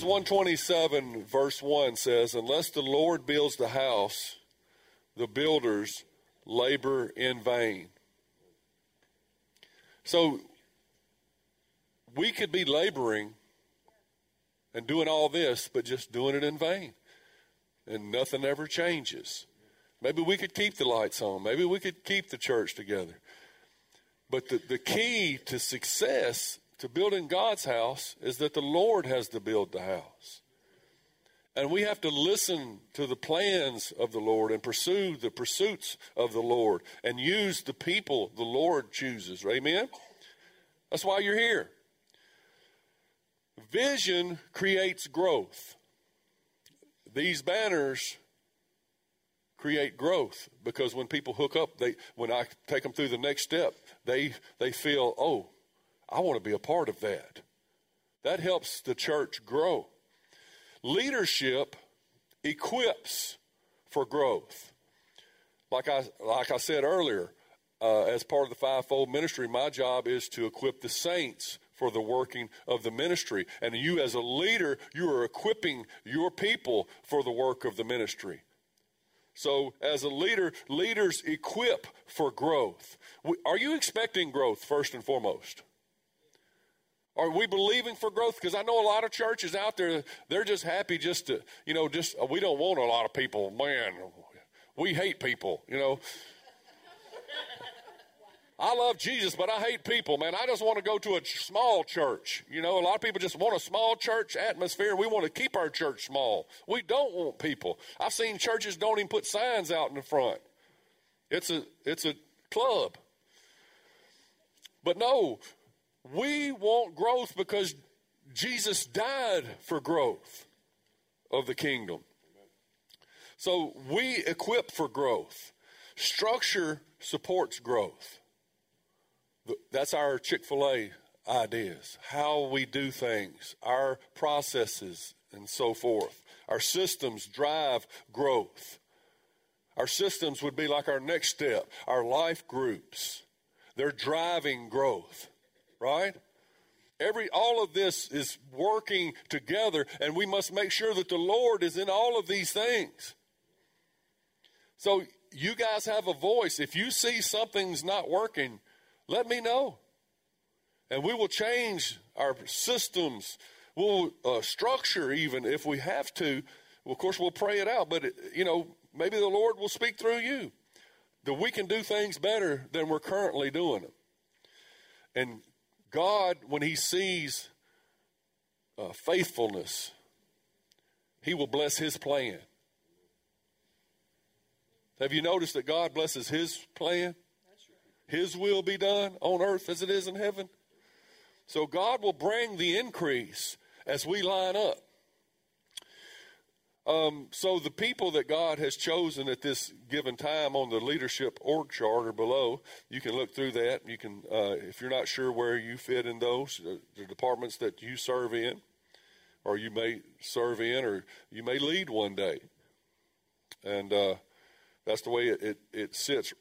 Psalms 127, verse 1 says, Unless the Lord builds the house, the builders labor in vain. So we could be laboring and doing all this, but just doing it in vain. And nothing ever changes. Maybe we could keep the lights on. Maybe we could keep the church together. But the, the key to success to building God's house is that the Lord has to build the house. And we have to listen to the plans of the Lord and pursue the pursuits of the Lord and use the people the Lord chooses. Amen? That's why you're here. Vision creates growth. These banners create growth because when people hook up, they when I take them through the next step, they they feel, "Oh, I want to be a part of that." That helps the church grow. Leadership equips for growth. Like I like I said earlier, uh, as part of the fivefold ministry, my job is to equip the saints for the working of the ministry. And you, as a leader, you are equipping your people for the work of the ministry. So, as a leader, leaders equip for growth. Are you expecting growth first and foremost? Are we believing for growth? Because I know a lot of churches out there, they're just happy just to, you know, just, we don't want a lot of people. Man, we hate people, you know. I love Jesus, but I hate people, man. I just want to go to a small church. You know, a lot of people just want a small church atmosphere. We want to keep our church small. We don't want people. I've seen churches don't even put signs out in the front. It's a it's a club. But no, we want growth because Jesus died for growth of the kingdom. So we equip for growth. Structure supports growth. That's our Chick fil A ideas, how we do things, our processes, and so forth. Our systems drive growth. Our systems would be like our next step, our life groups. They're driving growth, right? Every all of this is working together, and we must make sure that the Lord is in all of these things. So you guys have a voice. If you see something's not working, let me know. And we will change our systems. We'll uh, structure even if we have to. Well, of course, we'll pray it out, but, it, you know, maybe the Lord will speak through you. That we can do things better than we're currently doing them. And God, when He sees uh, faithfulness, He will bless His plan. Have you noticed that God blesses His plan? His will be done on earth as it is in heaven. So God will bring the increase as we line up. Um, so the people that God has chosen at this given time on the leadership org chart or below, you can look through that. You can, uh, if you're not sure where you fit in those, uh, the departments that you serve in, or you may serve in, or you may lead one day, and uh, that's the way it, it, it sits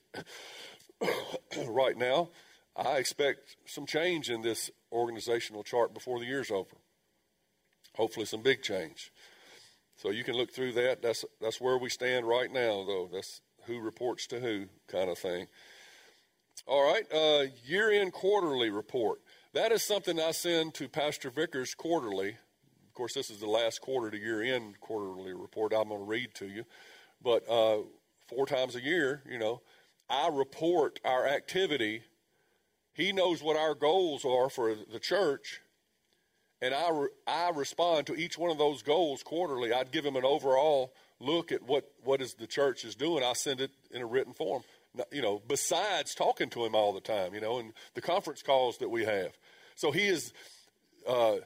right now. I expect some change in this organizational chart before the year's over. Hopefully, some big change. So you can look through that. That's that's where we stand right now, though. That's who reports to who kind of thing. All right, uh, year-end quarterly report. That is something I send to Pastor Vickers quarterly. Of course, this is the last quarter to year-end quarterly report I'm going to read to you. But uh, four times a year, you know, I report our activity. He knows what our goals are for the church, and I, re- I respond to each one of those goals quarterly. I'd give him an overall look at what, what is the church is doing. I send it in a written form, you know, besides talking to him all the time, you know, and the conference calls that we have. So he is uh,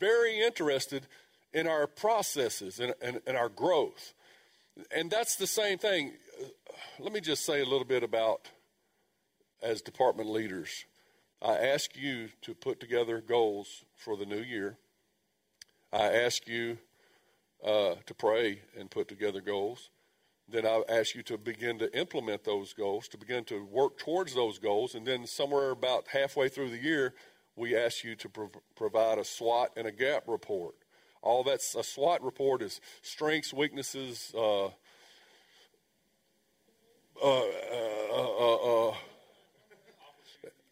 very interested in our processes and, and, and our growth. And that's the same thing. Let me just say a little bit about as department leaders. I ask you to put together goals for the new year. I ask you uh, to pray and put together goals. Then I ask you to begin to implement those goals, to begin to work towards those goals. And then somewhere about halfway through the year, we ask you to pro- provide a SWOT and a gap report. All that's a SWOT report is strengths, weaknesses, uh, uh, uh, uh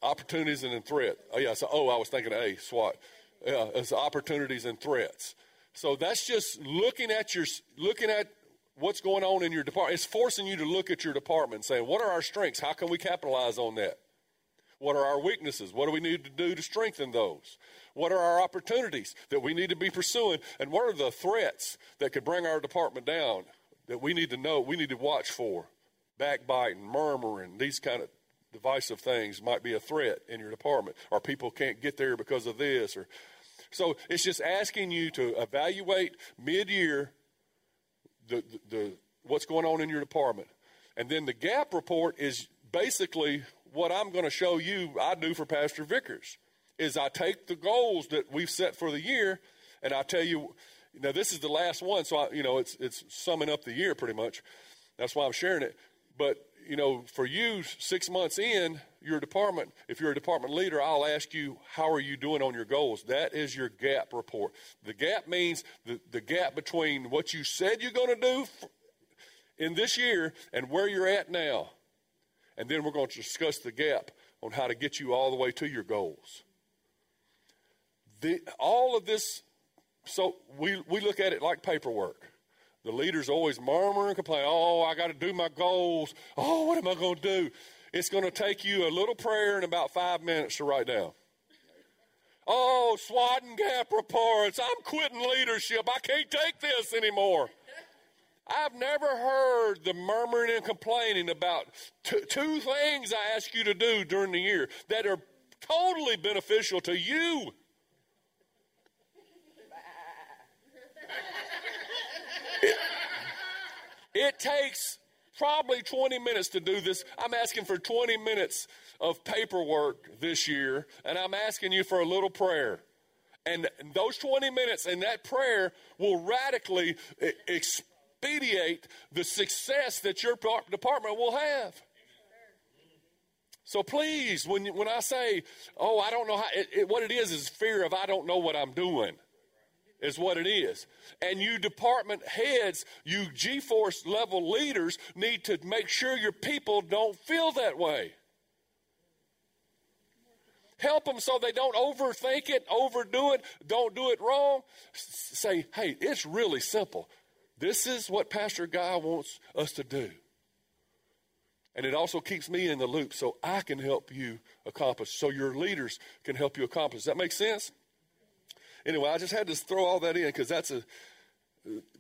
opportunities and threat. Oh yeah, so oh I was thinking A SWAT. Yeah, it's opportunities and threats. So that's just looking at your looking at what's going on in your department. It's forcing you to look at your department and saying, what are our strengths? How can we capitalize on that? What are our weaknesses? What do we need to do to strengthen those? What are our opportunities that we need to be pursuing? And what are the threats that could bring our department down that we need to know, we need to watch for? Backbiting, murmuring, these kind of divisive things might be a threat in your department, or people can't get there because of this. Or so it's just asking you to evaluate mid-year the, the, the what's going on in your department, and then the gap report is basically what I'm going to show you. I do for Pastor Vickers is I take the goals that we've set for the year, and I tell you, now this is the last one, so I, you know it's it's summing up the year pretty much. That's why I'm sharing it. But you know, for you, six months in your department, if you're a department leader, I'll ask you, how are you doing on your goals? That is your gap report. The gap means the, the gap between what you said you're going to do in this year and where you're at now. And then we're going to discuss the gap on how to get you all the way to your goals. The, all of this, so we, we look at it like paperwork. The leaders always murmur and complain, oh, I got to do my goals. Oh, what am I going to do? It's going to take you a little prayer in about five minutes to write down. Oh, SWOT and gap reports. I'm quitting leadership. I can't take this anymore. I've never heard the murmuring and complaining about t- two things I ask you to do during the year that are totally beneficial to you. It takes probably 20 minutes to do this. I'm asking for 20 minutes of paperwork this year, and I'm asking you for a little prayer. And those 20 minutes and that prayer will radically expedite the success that your department will have. So please, when, when I say, oh, I don't know how, it, it, what it is is fear of I don't know what I'm doing is what it is. And you department heads, you G Force level leaders need to make sure your people don't feel that way. Help them so they don't overthink it, overdo it, don't do it wrong. S- say, hey, it's really simple. This is what Pastor Guy wants us to do. And it also keeps me in the loop so I can help you accomplish, so your leaders can help you accomplish. Does that make sense? Anyway, I just had to throw all that in because that's a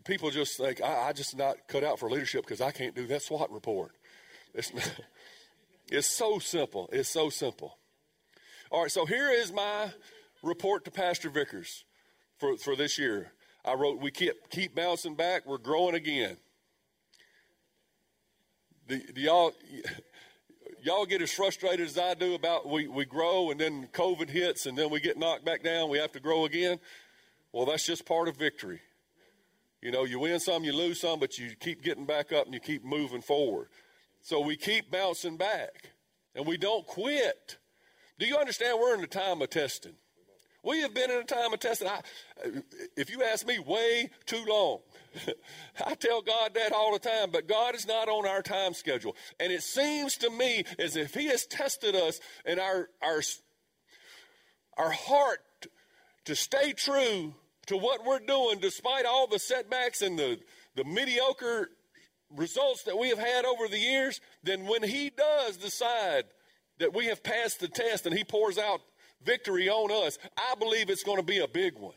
people just think I, I just not cut out for leadership because I can't do that SWOT report. It's not, it's so simple. It's so simple. All right, so here is my report to Pastor Vickers for, for this year. I wrote, we keep keep bouncing back. We're growing again. Do, do y'all y'all get as frustrated as I do about we, we grow and then COVID hits and then we get knocked back down, we have to grow again. Well, that's just part of victory. You know, you win some, you lose some, but you keep getting back up and you keep moving forward. So we keep bouncing back and we don't quit. Do you understand we're in a time of testing? We have been in a time of testing. I, if you ask me, way too long. I tell God that all the time, but God is not on our time schedule. And it seems to me as if He has tested us and our, our, our heart to stay true to what we're doing despite all the setbacks and the, the mediocre results that we have had over the years, then when He does decide that we have passed the test and He pours out victory on us, I believe it's going to be a big one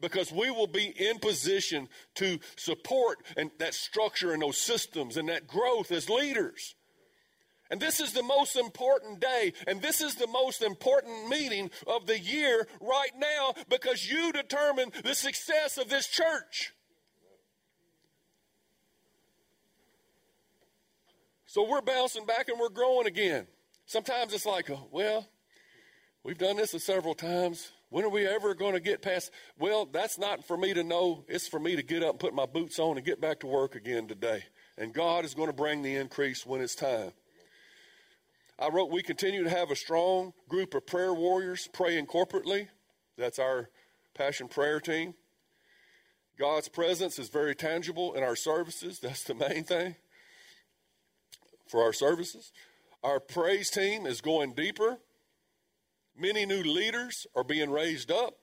because we will be in position to support and that structure and those systems and that growth as leaders. And this is the most important day, and this is the most important meeting of the year right now because you determine the success of this church. So we're bouncing back and we're growing again. Sometimes it's like, uh, well, we've done this several times. When are we ever going to get past? Well, that's not for me to know. It's for me to get up and put my boots on and get back to work again today. And God is going to bring the increase when it's time. I wrote, we continue to have a strong group of prayer warriors praying corporately. That's our passion prayer team. God's presence is very tangible in our services. That's the main thing for our services. Our praise team is going deeper. Many new leaders are being raised up.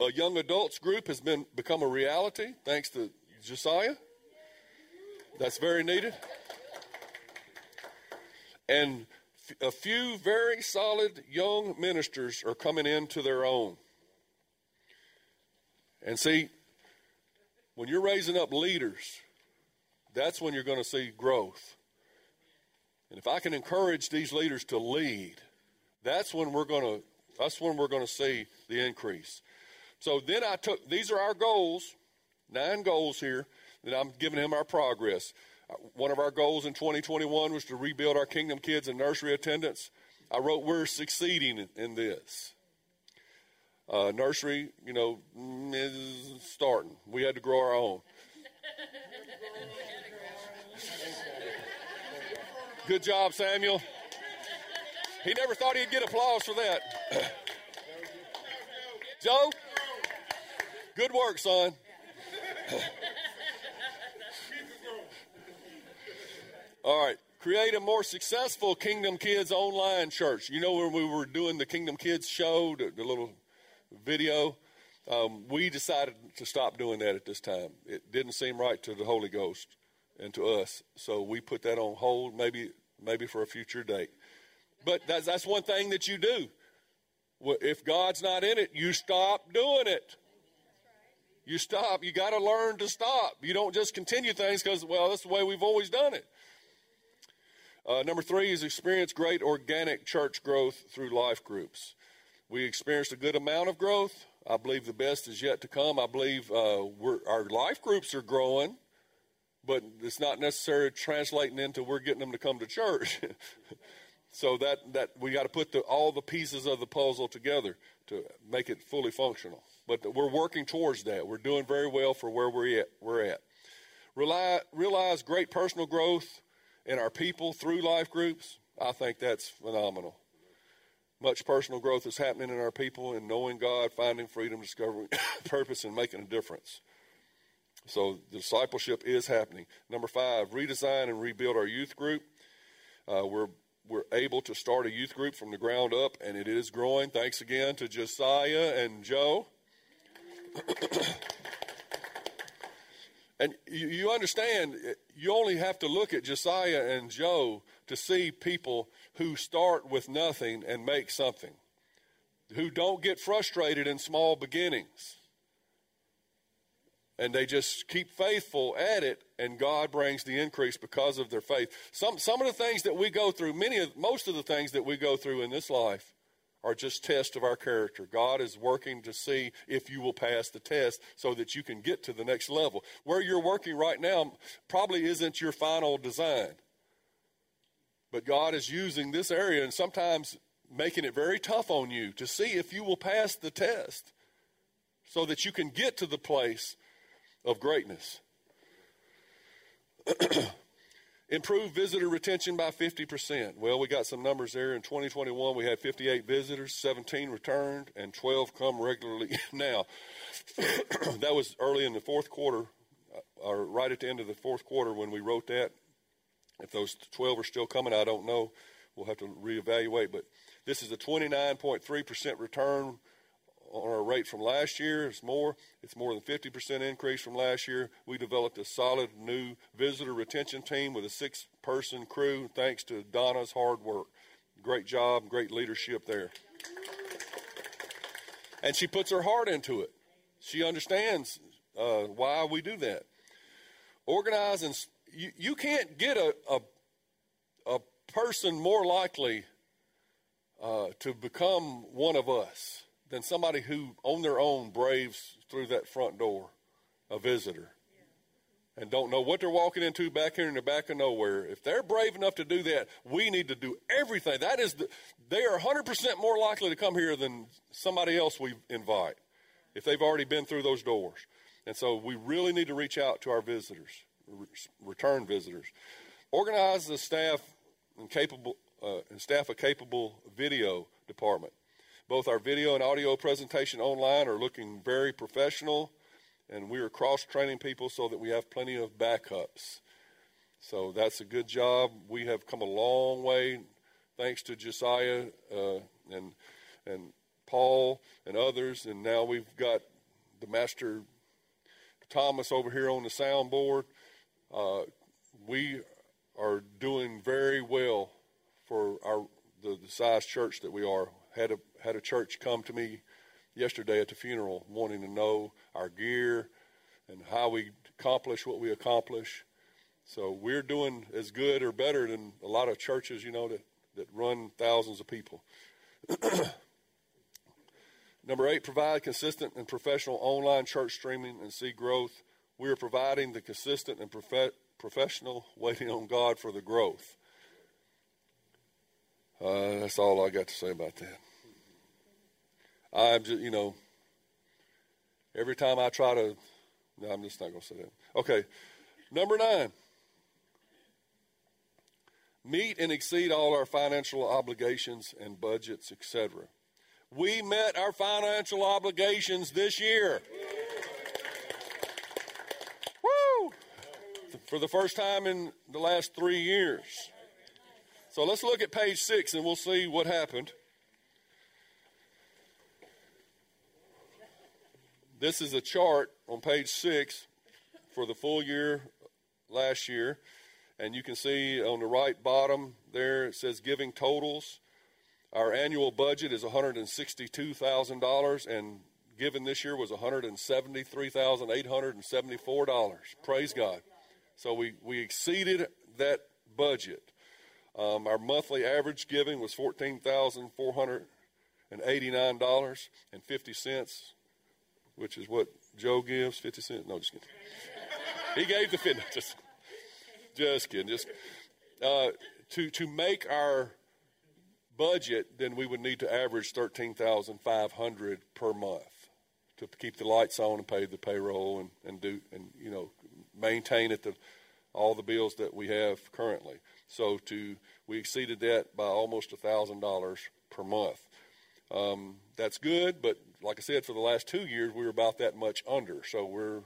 A young adults group has been become a reality thanks to Josiah. That's very needed. And a few very solid young ministers are coming into their own. And see, when you're raising up leaders, that's when you're going to see growth. And if I can encourage these leaders to lead, that's when we're going to that's when we're going to see the increase. So then I took these are our goals, nine goals here that I'm giving him our progress. Uh, one of our goals in 2021 was to rebuild our Kingdom Kids and nursery attendance. I wrote we're succeeding in this. Uh, nursery, you know, is starting. We had to grow our own. Good job, Samuel. He never thought he'd get applause for that. Joe, good work, son. All right. Create a more successful Kingdom Kids online church. You know, when we were doing the Kingdom Kids show, the, the little video, um, we decided to stop doing that at this time. It didn't seem right to the Holy Ghost and to us. So we put that on hold, maybe maybe for a future date. But that's, that's one thing that you do. If God's not in it, you stop doing it. You stop. You got to learn to stop. You don't just continue things because, well, that's the way we've always done it. Uh, number three is experience great organic church growth through life groups. We experienced a good amount of growth. I believe the best is yet to come. I believe uh, our life groups are growing but it's not necessarily translating into we're getting them to come to church. so that, that we got to put the, all the pieces of the puzzle together to make it fully functional. But we're working towards that. We're doing very well for where we're at. We're at. Rely, realize great personal growth in our people through life groups. I think that's phenomenal. Much personal growth is happening in our people in knowing God, finding freedom, discovering purpose, and making a difference. So discipleship is happening. Number five, redesign and rebuild our youth group. Uh, we're we're able to start a youth group from the ground up, and it is growing. Thanks again to Josiah and Joe. and you, you understand, you only have to look at Josiah and Joe to see people who start with nothing and make something, who don't get frustrated in small beginnings and they just keep faithful at it and god brings the increase because of their faith. Some, some of the things that we go through many of most of the things that we go through in this life are just tests of our character. God is working to see if you will pass the test so that you can get to the next level. Where you're working right now probably isn't your final design. But god is using this area and sometimes making it very tough on you to see if you will pass the test so that you can get to the place of greatness. Improve visitor retention by 50%. Well, we got some numbers there. In 2021, we had 58 visitors, 17 returned, and 12 come regularly now. that was early in the fourth quarter, uh, or right at the end of the fourth quarter when we wrote that. If those 12 are still coming, I don't know. We'll have to reevaluate. But this is a 29.3% return on our rate from last year. It's more. It's more than 50% increase from last year. We developed a solid new visitor retention team with a six-person crew thanks to Donna's hard work. Great job, great leadership there. And she puts her heart into it. She understands uh, why we do that. Organize and you, you can't get a, a a person more likely uh, to become one of us than somebody who, on their own, braves through that front door, a visitor, and don't know what they're walking into back here in the back of nowhere. If they're brave enough to do that, we need to do everything. That is, the, they are 100% more likely to come here than somebody else we invite if they've already been through those doors. And so we really need to reach out to our visitors, return visitors. Organize the staff and capable uh, and staff a capable video department. Both our video and audio presentation online are looking very professional, and we are cross training people so that we have plenty of backups. So that's a good job. We have come a long way, thanks to Josiah uh, and and Paul and others, and now we've got the master Thomas over here on the soundboard. Uh, we are doing very well for our the, the size church that we are. Had a had a church come to me yesterday at the funeral, wanting to know our gear and how we accomplish what we accomplish. So we're doing as good or better than a lot of churches, you know, that, that run thousands of people. Number eight, provide consistent and professional online church streaming and see growth. We are providing the consistent and prof- professional, waiting on God for the growth. Uh, that's all I got to say about that. I'm just, you know, every time I try to, no, I'm just not going to say that. Okay, number nine. Meet and exceed all our financial obligations and budgets, etc. We met our financial obligations this year. Woo! For the first time in the last three years. So let's look at page six and we'll see what happened. This is a chart on page six for the full year last year. And you can see on the right bottom there it says giving totals. Our annual budget is $162,000, and given this year was $173,874. Praise God. So we, we exceeded that budget. Um, our monthly average giving was $14,489.50, which is what Joe gives 50 cents. No, just kidding. he gave the 50. Just, just kidding. Just uh, to, to make our budget, then we would need to average thirteen thousand five hundred per month to keep the lights on and pay the payroll and, and do and you know maintain at the all the bills that we have currently. So to we exceeded that by almost thousand dollars per month. Um, that's good, but like I said, for the last two years we were about that much under. So we're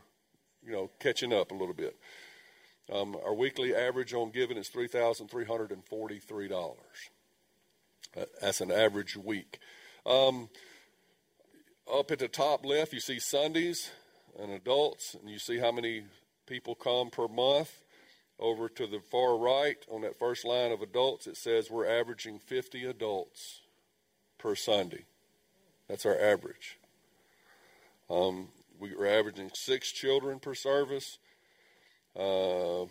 you know catching up a little bit. Um, our weekly average on giving is three thousand three hundred and forty-three dollars. That's an average week. Um, up at the top left, you see Sundays and adults, and you see how many people come per month. Over to the far right, on that first line of adults, it says we're averaging 50 adults per Sunday. That's our average. Um, we are averaging six children per service. Uh,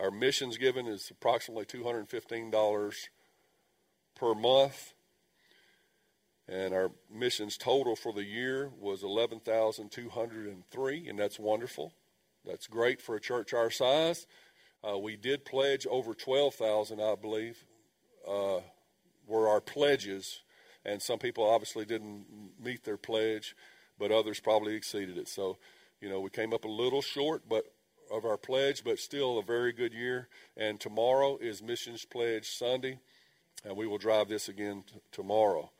our missions given is approximately $215 per month. And our missions total for the year was 11,203, and that's wonderful. That's great for a church our size. Uh, we did pledge over 12,000, I believe, uh, were our pledges. And some people obviously didn't meet their pledge, but others probably exceeded it. So, you know, we came up a little short, but of our pledge, but still a very good year. And tomorrow is Missions Pledge Sunday and we will drive this again t- tomorrow.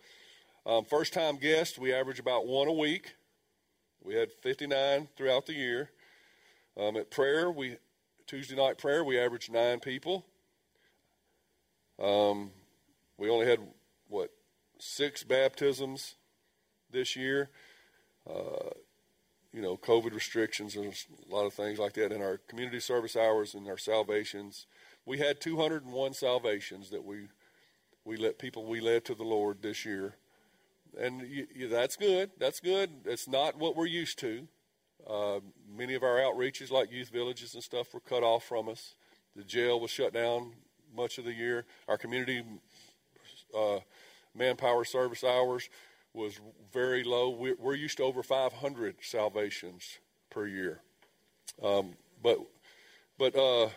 Um, first time guests, we average about one a week. We had 59 throughout the year. Um, at prayer, we Tuesday night prayer, we averaged nine people. Um, we only had what six baptisms this year. Uh, you know, COVID restrictions and a lot of things like that in our community service hours and our salvations. We had 201 salvations that we we let people we led to the Lord this year, and you, you, that's good. That's good. It's not what we're used to. Uh, many of our outreaches, like youth villages and stuff, were cut off from us. The jail was shut down much of the year. Our community uh, manpower service hours was very low. We're, we're used to over 500 salvations per year. Um, but but uh,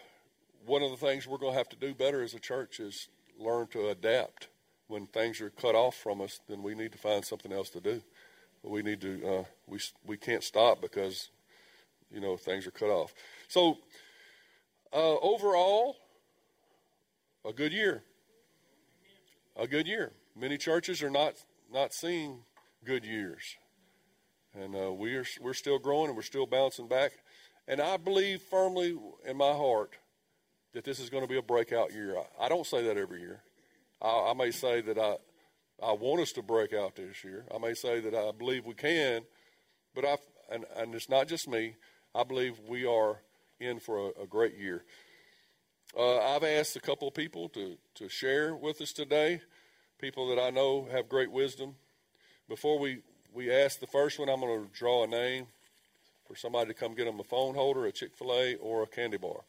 one of the things we're going to have to do better as a church is learn to adapt. When things are cut off from us, then we need to find something else to do. We need to uh, we we can't stop because you know things are cut off. So uh, overall, a good year. A good year. Many churches are not not seeing good years, and uh, we are we're still growing and we're still bouncing back. And I believe firmly in my heart that this is going to be a breakout year. I, I don't say that every year. I, I may say that I I want us to break out this year. I may say that I believe we can, but I and and it's not just me. I believe we are in for a, a great year. Uh, I've asked a couple of people to, to share with us today, people that I know have great wisdom. Before we, we ask the first one, I'm going to draw a name for somebody to come get them a phone holder, a Chick fil A, or a candy bar.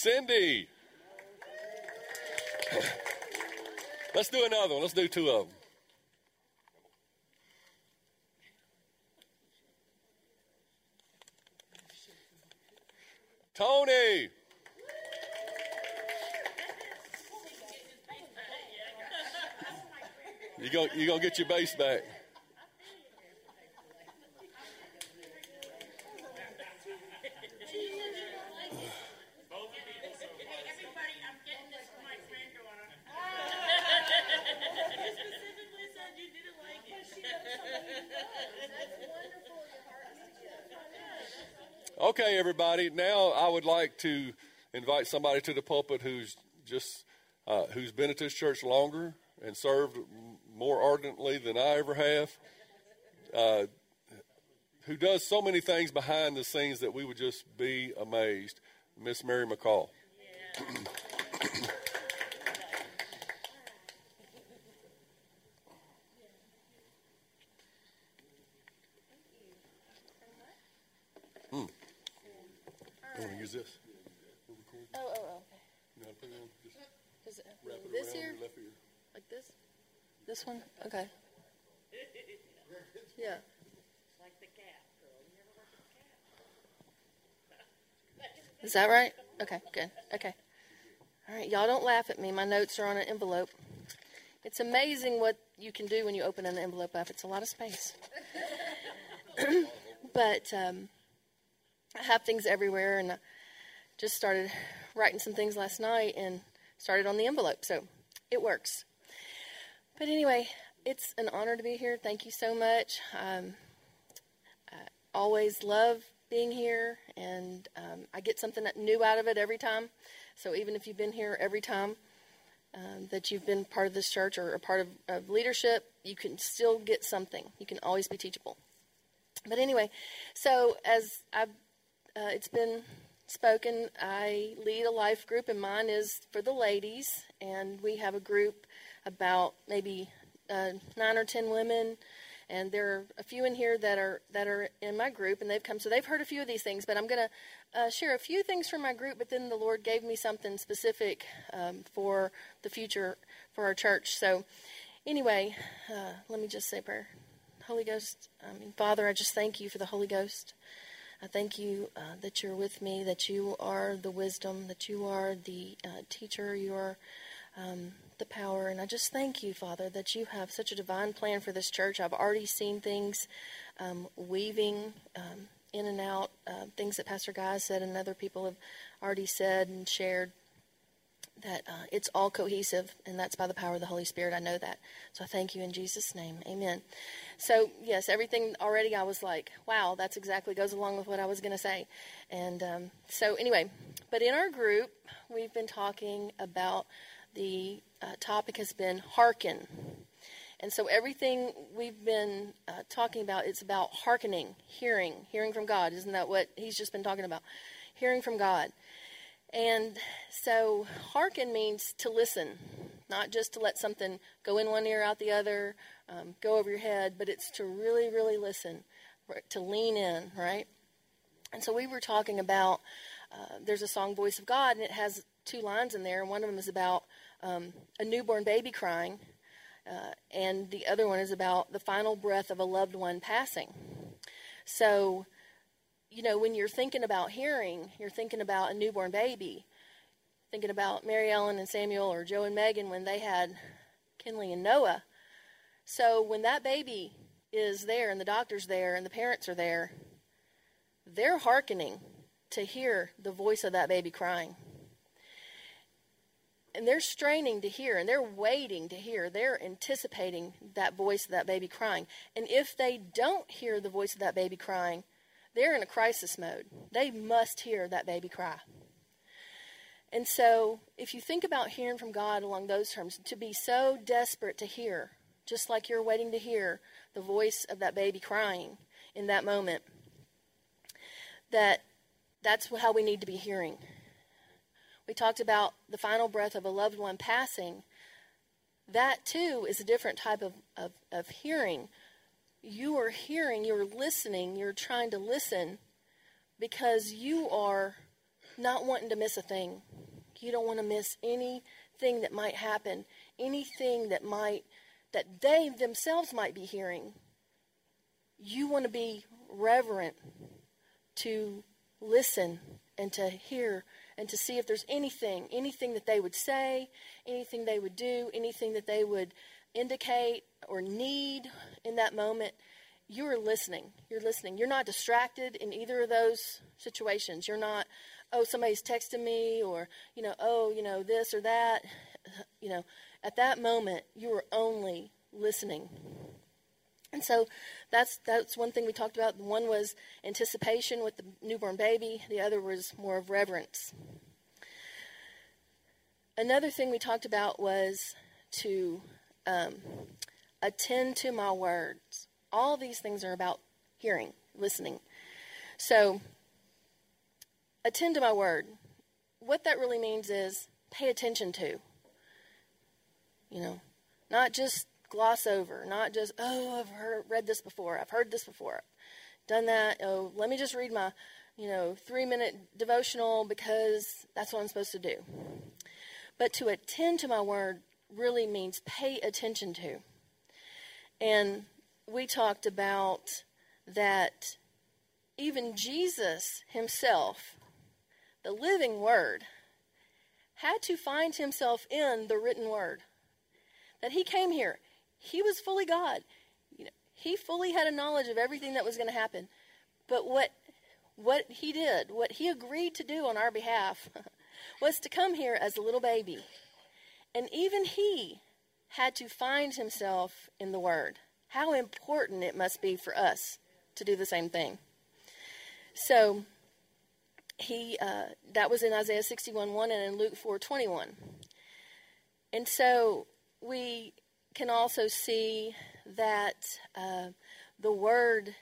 Cindy. Let's do another one. Let's do two of them. Tony. You go, you gonna get your base back. Everybody, I'm getting this for my granddaughter. Specifically said you didn't like it. Okay, everybody. Now I would like to invite somebody to the pulpit who's just uh, who's been at this church longer and served more ardently than I ever have. Uh, who does so many things behind the scenes that we would just be amazed. Miss Mary McCall. You want to use this? Oh, oh, oh, okay. You know, put it on, just Is it wrap it this around here? your left ear. Like this? This one? Okay. Yeah. Is that right? Okay, good. Okay. All right, y'all don't laugh at me. My notes are on an envelope. It's amazing what you can do when you open an envelope up. It's a lot of space. but um, I have things everywhere, and I just started writing some things last night and started on the envelope. So it works. But anyway, it's an honor to be here. Thank you so much. Um, always love being here, and um, I get something new out of it every time. So even if you've been here every time um, that you've been part of this church or a part of, of leadership, you can still get something. You can always be teachable. But anyway, so as I've, uh, it's been spoken, I lead a life group, and mine is for the ladies, and we have a group about maybe uh, nine or ten women, and there are a few in here that are that are in my group, and they've come, so they've heard a few of these things. But I'm going to uh, share a few things from my group, but then the Lord gave me something specific um, for the future for our church. So anyway, uh, let me just say prayer. Holy Ghost, I mean, Father, I just thank you for the Holy Ghost. I thank you uh, that you're with me, that you are the wisdom, that you are the uh, teacher, you are um, the power. And I just thank you, Father, that you have such a divine plan for this church. I've already seen things um, weaving um, in and out, uh, things that Pastor Guy said and other people have already said and shared. That uh, it's all cohesive, and that's by the power of the Holy Spirit. I know that. So I thank you in Jesus' name. Amen. So, yes, everything already I was like, wow, that's exactly goes along with what I was going to say. And um, so, anyway, but in our group, we've been talking about the uh, topic has been hearken. And so, everything we've been uh, talking about, it's about hearkening, hearing, hearing from God. Isn't that what he's just been talking about? Hearing from God. And so, hearken means to listen, not just to let something go in one ear, out the other, um, go over your head, but it's to really, really listen, to lean in, right? And so we were talking about uh, there's a song, Voice of God, and it has two lines in there. And one of them is about um, a newborn baby crying, uh, and the other one is about the final breath of a loved one passing. So, you know, when you're thinking about hearing, you're thinking about a newborn baby, thinking about Mary Ellen and Samuel or Joe and Megan when they had Kinley and Noah. So when that baby is there and the doctor's there and the parents are there, they're hearkening to hear the voice of that baby crying. And they're straining to hear and they're waiting to hear. They're anticipating that voice of that baby crying. And if they don't hear the voice of that baby crying, they're in a crisis mode. They must hear that baby cry. And so, if you think about hearing from God along those terms, to be so desperate to hear, just like you're waiting to hear the voice of that baby crying in that moment, that that's how we need to be hearing. We talked about the final breath of a loved one passing. That too is a different type of, of, of hearing. You are hearing, you're listening, you're trying to listen because you are not wanting to miss a thing. You don't want to miss anything that might happen, anything that might that they themselves might be hearing. You want to be reverent to listen and to hear and to see if there's anything, anything that they would say, anything they would do, anything that they would indicate or need in that moment. You are listening. You're listening. You're not distracted in either of those situations. You're not, oh, somebody's texting me, or, you know, oh, you know, this or that. You know, at that moment, you are only listening. And so that's that's one thing we talked about. One was anticipation with the newborn baby. The other was more of reverence. Another thing we talked about was to um, attend to my words. All these things are about hearing, listening. So attend to my word. What that really means is pay attention to. You know, not just gloss over, not just, oh, I've heard, read this before, I've heard this before, done that. Oh, let me just read my, you know, three minute devotional because that's what I'm supposed to do. But to attend to my word really means pay attention to. And we talked about that even Jesus himself, the living word, had to find himself in the written word. That he came here he was fully God. You know, he fully had a knowledge of everything that was going to happen. But what what he did, what he agreed to do on our behalf, was to come here as a little baby. And even he had to find himself in the Word. How important it must be for us to do the same thing. So, he uh, that was in Isaiah 61 1 and in Luke 4 21. And so we can also see that uh, the word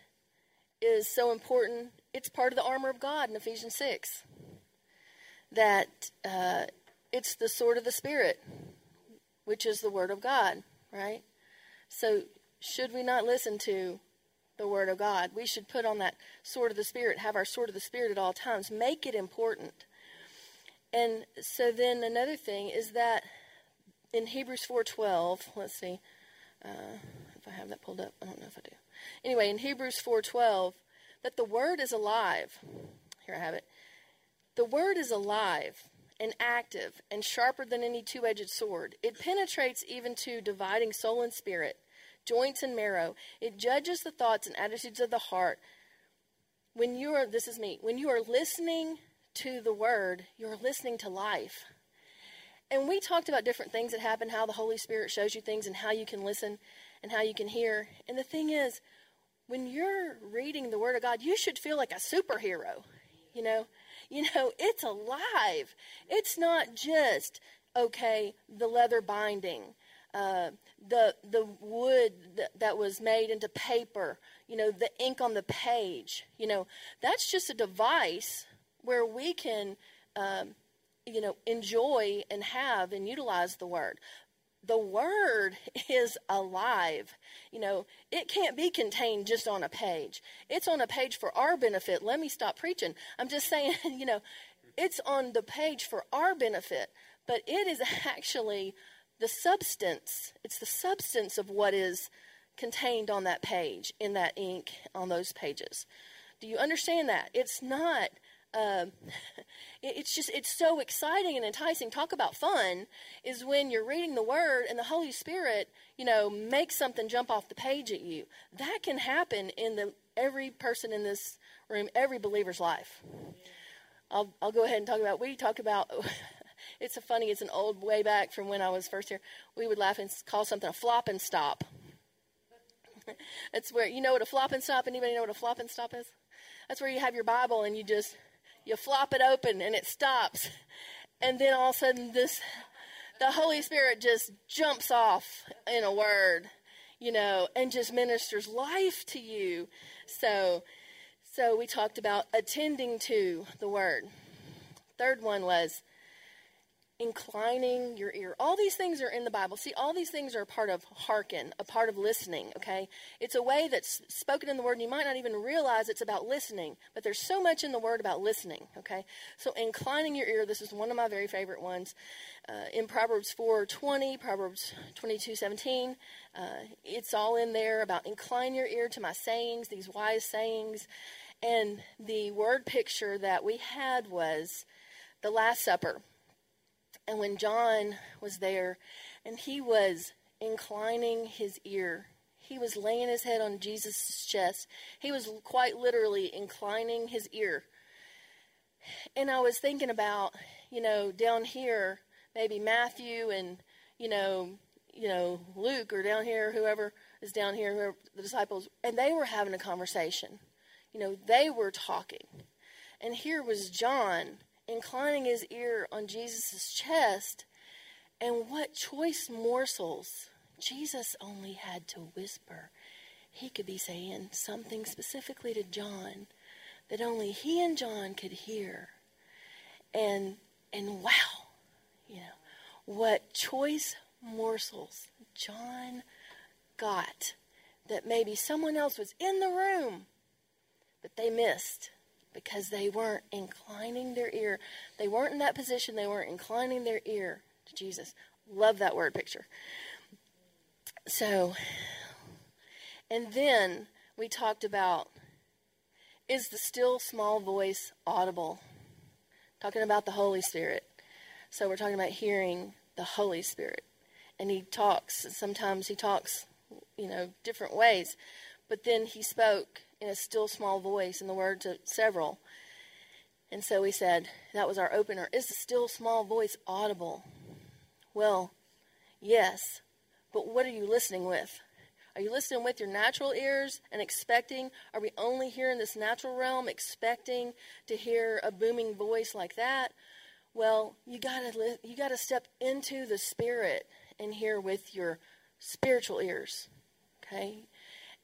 is so important. It's part of the armor of God in Ephesians 6. That uh, it's the sword of the Spirit, which is the word of God, right? So, should we not listen to the word of God? We should put on that sword of the Spirit, have our sword of the Spirit at all times, make it important. And so, then another thing is that in Hebrews 4:12, let's see uh, if I have that pulled up. I don't know if I do. Anyway, in Hebrews 4:12, that the word is alive. Here I have it. The word is alive and active and sharper than any two-edged sword. It penetrates even to dividing soul and spirit, joints and marrow. It judges the thoughts and attitudes of the heart. When you are this is me, when you are listening to the word, you're listening to life. And we talked about different things that happen, how the Holy Spirit shows you things, and how you can listen and how you can hear. And the thing is, when you're reading the Word of God, you should feel like a superhero. You know, you know, it's alive. It's not just okay the leather binding, uh, the the wood that, that was made into paper. You know, the ink on the page. You know, that's just a device where we can. Um, you know, enjoy and have and utilize the word. the word is alive. You know, it can't be contained just on a page. It's on a page for our benefit. Let me stop preaching. I'm just saying, you know, it's on the page for our benefit, but it is actually the substance. It's the substance of what is contained on that page, in that ink, on those pages. Do you understand that? It's not. Um, it's just it's so exciting and enticing. Talk about fun is when you're reading the Word and the Holy Spirit, you know, makes something jump off the page at you. That can happen in the every person in this room, every believer's life. I'll I'll go ahead and talk about. We talk about. It's a funny. It's an old way back from when I was first here. We would laugh and call something a flop and stop. That's where you know what a flop and stop. Anybody know what a flop and stop is? That's where you have your Bible and you just you flop it open and it stops, and then all of a sudden this the Holy Spirit just jumps off in a word, you know, and just ministers life to you. So, so we talked about attending to the word. Third one was inclining your ear. All these things are in the Bible. See, all these things are a part of hearken, a part of listening, okay? It's a way that's spoken in the Word, and you might not even realize it's about listening, but there's so much in the Word about listening, okay? So inclining your ear, this is one of my very favorite ones. Uh, in Proverbs 4.20, Proverbs 22.17, uh, it's all in there about incline your ear to my sayings, these wise sayings. And the word picture that we had was the Last Supper. And when John was there and he was inclining his ear, he was laying his head on Jesus' chest. He was quite literally inclining his ear. And I was thinking about, you know, down here, maybe Matthew and, you know, you know, Luke or down here, whoever is down here, whoever, the disciples, and they were having a conversation. You know, they were talking. And here was John inclining his ear on Jesus' chest. And what choice morsels Jesus only had to whisper. He could be saying something specifically to John that only he and John could hear. And and wow, you know, what choice morsels John got that maybe someone else was in the room but they missed because they weren't inclining their ear. They weren't in that position. They weren't inclining their ear to Jesus. Love that word picture. So, and then we talked about is the still small voice audible? Talking about the Holy Spirit. So we're talking about hearing the Holy Spirit. And he talks, sometimes he talks, you know, different ways. But then he spoke in a still small voice in the words of several. And so we said, that was our opener. Is the still small voice audible? Well, yes. But what are you listening with? Are you listening with your natural ears and expecting? Are we only here in this natural realm expecting to hear a booming voice like that? Well, you gotta li- you gotta step into the spirit and hear with your spiritual ears. Okay,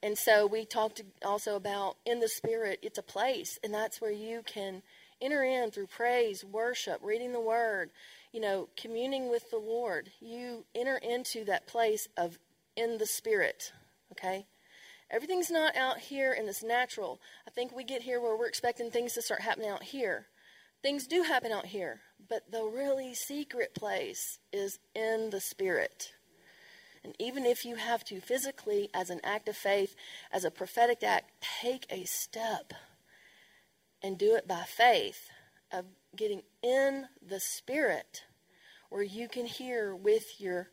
and so we talked also about in the spirit, it's a place, and that's where you can enter in through praise, worship, reading the word, you know, communing with the Lord. You enter into that place of in the spirit, okay? Everything's not out here in this natural. I think we get here where we're expecting things to start happening out here. Things do happen out here, but the really secret place is in the spirit. And even if you have to physically, as an act of faith, as a prophetic act, take a step and do it by faith of getting in the spirit where you can hear with your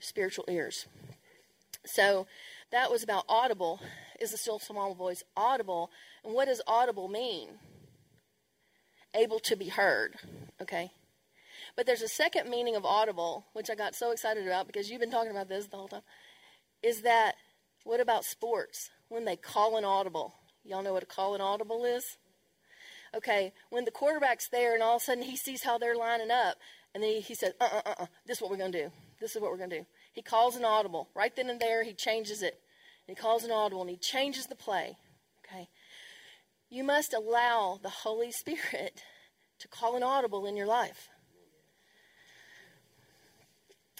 spiritual ears. So that was about audible. Is a still small voice audible? And what does audible mean? Able to be heard. Okay. But there's a second meaning of audible, which I got so excited about because you've been talking about this the whole time. Is that what about sports? When they call an audible. Y'all know what a call an audible is? Okay, when the quarterback's there and all of a sudden he sees how they're lining up, and then he, he says, uh uh uh uh, this is what we're going to do. This is what we're going to do. He calls an audible. Right then and there, he changes it. He calls an audible and he changes the play. Okay? You must allow the Holy Spirit to call an audible in your life.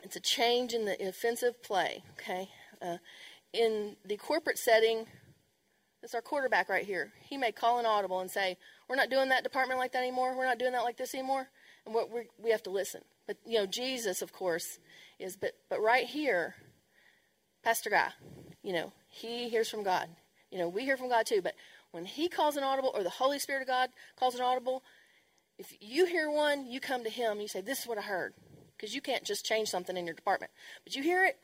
It's a change in the offensive play, okay? Uh, in the corporate setting, that's our quarterback right here. He may call an audible and say, We're not doing that department like that anymore. We're not doing that like this anymore. And we we have to listen. But, you know, Jesus, of course, is, but, but right here, Pastor Guy, you know, he hears from God. You know, we hear from God too, but when he calls an audible or the Holy Spirit of God calls an audible, if you hear one, you come to him you say, This is what I heard. Because you can't just change something in your department. But you hear it,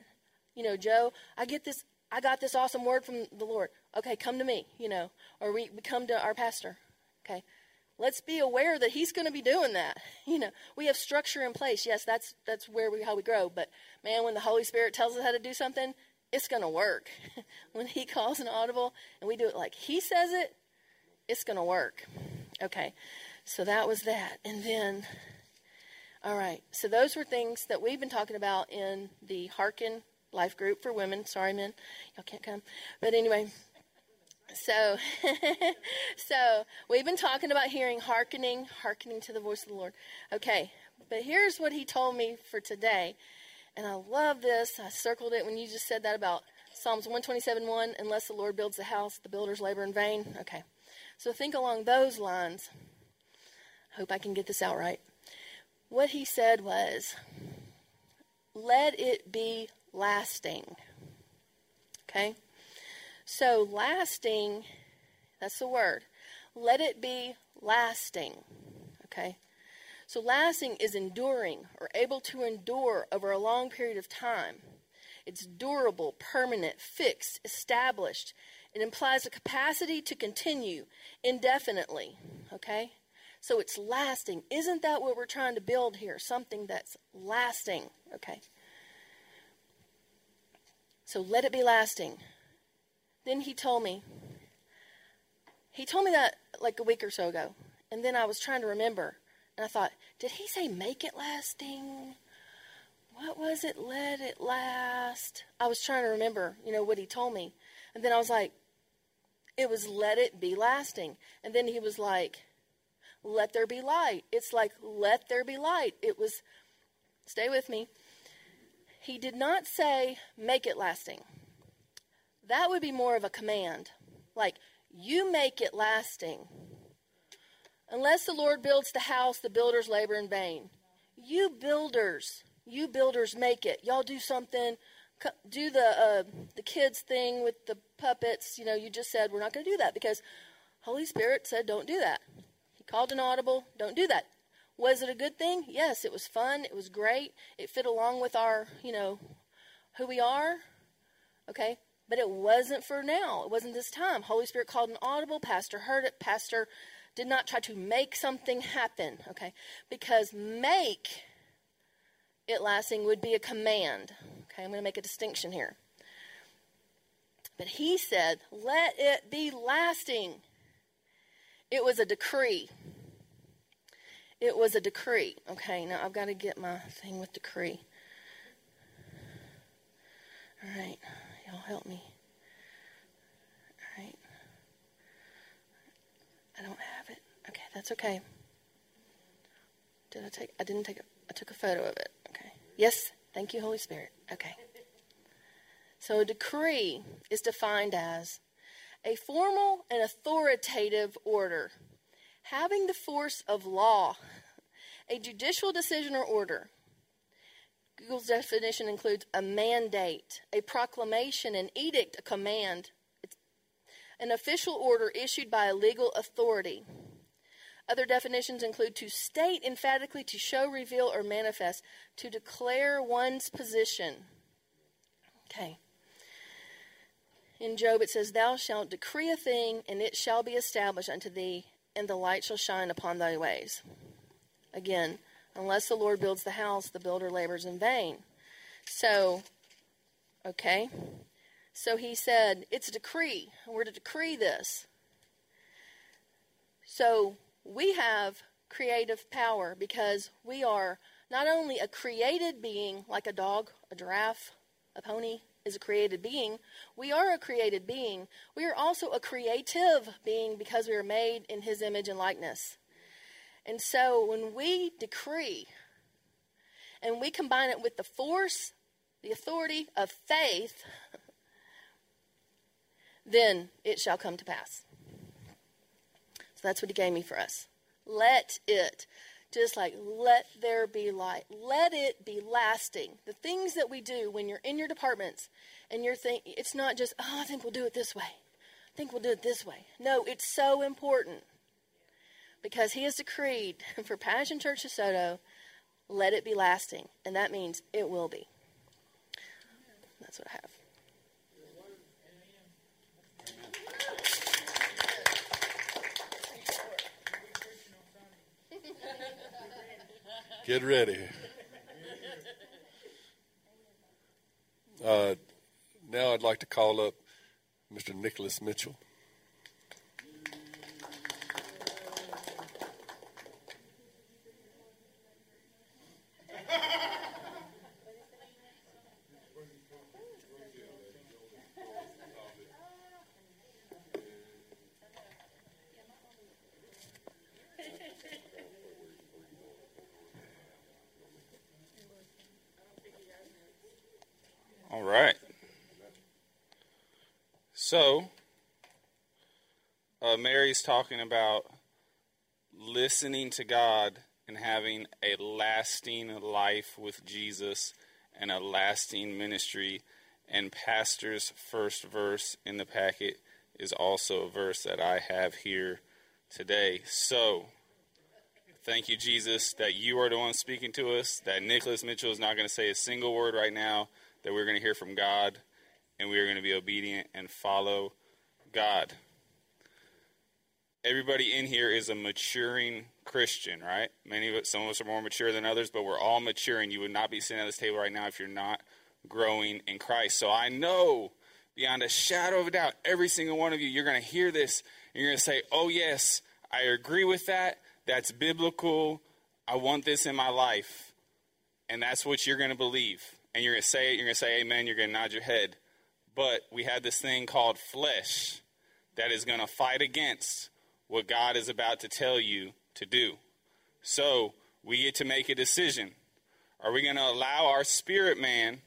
you know, Joe, I get this, I got this awesome word from the Lord. Okay, come to me, you know, or we, we come to our pastor. Okay, let's be aware that he's going to be doing that. You know, we have structure in place. Yes, that's that's where we how we grow. But man, when the Holy Spirit tells us how to do something, it's going to work. when he calls an audible and we do it like he says it, it's going to work. Okay, so that was that, and then all right. So those were things that we've been talking about in the Hearken Life Group for Women. Sorry, men, y'all can't come. But anyway, so so we've been talking about hearing, hearkening, hearkening to the voice of the Lord. Okay, but here's what he told me for today, and I love this. I circled it when you just said that about Psalms 127 1. Unless the Lord builds the house, the builders labor in vain. Okay, so think along those lines. Hope I can get this out right what he said was, let it be lasting. Okay? So, lasting, that's the word. Let it be lasting. Okay? So, lasting is enduring or able to endure over a long period of time. It's durable, permanent, fixed, established. It implies a capacity to continue indefinitely. Okay? So it's lasting. Isn't that what we're trying to build here? Something that's lasting. Okay. So let it be lasting. Then he told me, he told me that like a week or so ago. And then I was trying to remember. And I thought, did he say make it lasting? What was it? Let it last. I was trying to remember, you know, what he told me. And then I was like, it was let it be lasting. And then he was like, let there be light. It's like, let there be light. It was, stay with me. He did not say, make it lasting. That would be more of a command. Like, you make it lasting. Unless the Lord builds the house, the builders labor in vain. You builders, you builders make it. Y'all do something. Do the uh, the kids thing with the puppets. You know, you just said we're not going to do that because Holy Spirit said don't do that called an audible. Don't do that. Was it a good thing? Yes, it was fun. It was great. It fit along with our, you know, who we are. Okay? But it wasn't for now. It wasn't this time. Holy Spirit called an audible. Pastor heard it. Pastor did not try to make something happen. Okay? Because make it lasting would be a command. Okay? I'm going to make a distinction here. But he said, let it be lasting. It was a decree. It was a decree. Okay, now I've got to get my thing with decree. All right, y'all help me. All right. I don't have it. Okay, that's okay. Did I take? I didn't take. A, I took a photo of it. Okay. Yes. Thank you, Holy Spirit. Okay. So a decree is defined as a formal and authoritative order, having the force of law, a judicial decision or order. Google's definition includes a mandate, a proclamation, an edict, a command, it's an official order issued by a legal authority. Other definitions include to state emphatically, to show, reveal, or manifest, to declare one's position. Okay. In Job it says, Thou shalt decree a thing, and it shall be established unto thee, and the light shall shine upon thy ways. Again, unless the Lord builds the house, the builder labors in vain. So, okay. So he said, It's a decree. We're to decree this. So we have creative power because we are not only a created being like a dog, a giraffe, a pony, is a created being. We are a created being. We are also a creative being because we are made in His image and likeness. And so when we decree and we combine it with the force, the authority of faith, then it shall come to pass. So that's what he gave me for us. Let it, just like let there be light, let it be lasting. The things that we do when you're in your departments and you're thinking, it's not just, oh, I think we'll do it this way. I think we'll do it this way. No, it's so important because he has decreed for Passion Church of Soto, let it be lasting. And that means it will be. That's what I have. Get ready. Uh, now I'd like to call up Mr. Nicholas Mitchell. All right. So, talking about listening to God and having a lasting life with Jesus and a lasting ministry. And Pastor's first verse in the packet is also a verse that I have here today. So, thank you, Jesus, that you are the one speaking to us, that Nicholas Mitchell is not going to say a single word right now, that we're going to hear from God, and we are going to be obedient and follow God. Everybody in here is a maturing Christian, right? Many of us, some of us are more mature than others, but we're all maturing. You would not be sitting at this table right now if you're not growing in Christ. So I know beyond a shadow of a doubt, every single one of you, you're going to hear this and you're going to say, Oh, yes, I agree with that. That's biblical. I want this in my life. And that's what you're going to believe. And you're going to say it. You're going to say amen. You're going to nod your head. But we have this thing called flesh that is going to fight against what God is about to tell you to do. So we get to make a decision. Are we going to allow our spirit man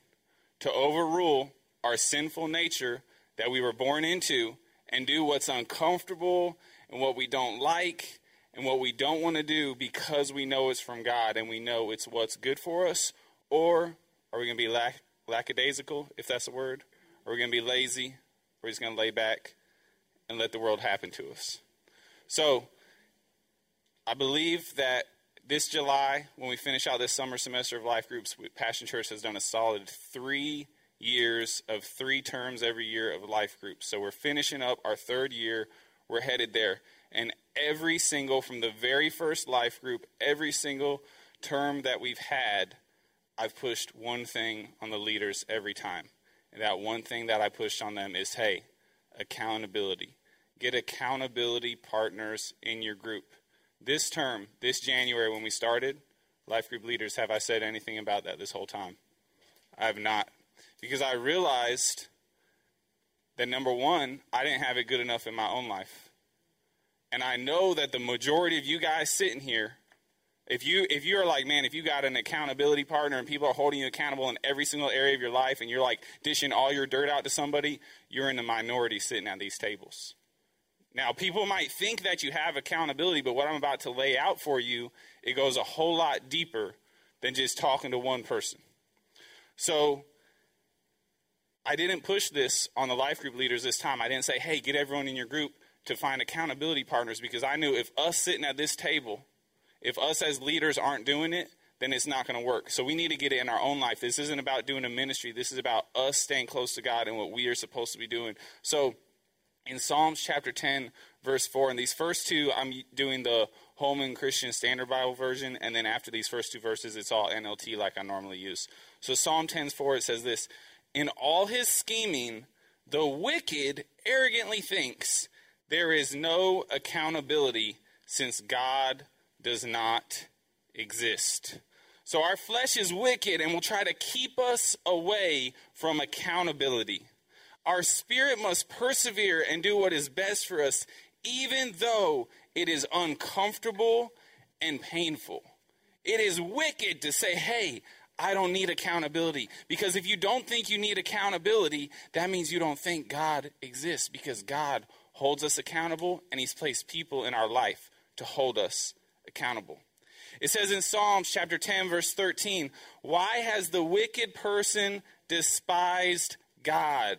to overrule our sinful nature that we were born into and do what's uncomfortable and what we don't like and what we don't want to do because we know it's from God and we know it's what's good for us? Or are we going to be lack- lackadaisical, if that's a word? Are we going to be lazy? Or are we just going to lay back and let the world happen to us? So, I believe that this July, when we finish out this summer semester of life groups, Passion Church has done a solid three years of three terms every year of life groups. So we're finishing up our third year. We're headed there. And every single, from the very first life group, every single term that we've had, I've pushed one thing on the leaders every time. And that one thing that I pushed on them is hey, accountability. Get accountability partners in your group. This term, this January when we started, life group leaders, have I said anything about that this whole time? I have not. Because I realized that number one, I didn't have it good enough in my own life. And I know that the majority of you guys sitting here, if you if you're like, man, if you got an accountability partner and people are holding you accountable in every single area of your life and you're like dishing all your dirt out to somebody, you're in the minority sitting at these tables. Now, people might think that you have accountability, but what I'm about to lay out for you, it goes a whole lot deeper than just talking to one person. So, I didn't push this on the life group leaders this time. I didn't say, hey, get everyone in your group to find accountability partners because I knew if us sitting at this table, if us as leaders aren't doing it, then it's not going to work. So we need to get it in our own life. This isn't about doing a ministry. This is about us staying close to God and what we are supposed to be doing. So in Psalms chapter 10, verse 4, and these first two, I'm doing the Holman Christian Standard Bible version, and then after these first two verses, it's all NLT like I normally use. So Psalm 10, 4, it says this In all his scheming, the wicked arrogantly thinks there is no accountability since God does not exist. So our flesh is wicked and will try to keep us away from accountability. Our spirit must persevere and do what is best for us, even though it is uncomfortable and painful. It is wicked to say, hey, I don't need accountability. Because if you don't think you need accountability, that means you don't think God exists because God holds us accountable and He's placed people in our life to hold us accountable. It says in Psalms chapter 10, verse 13, Why has the wicked person despised God?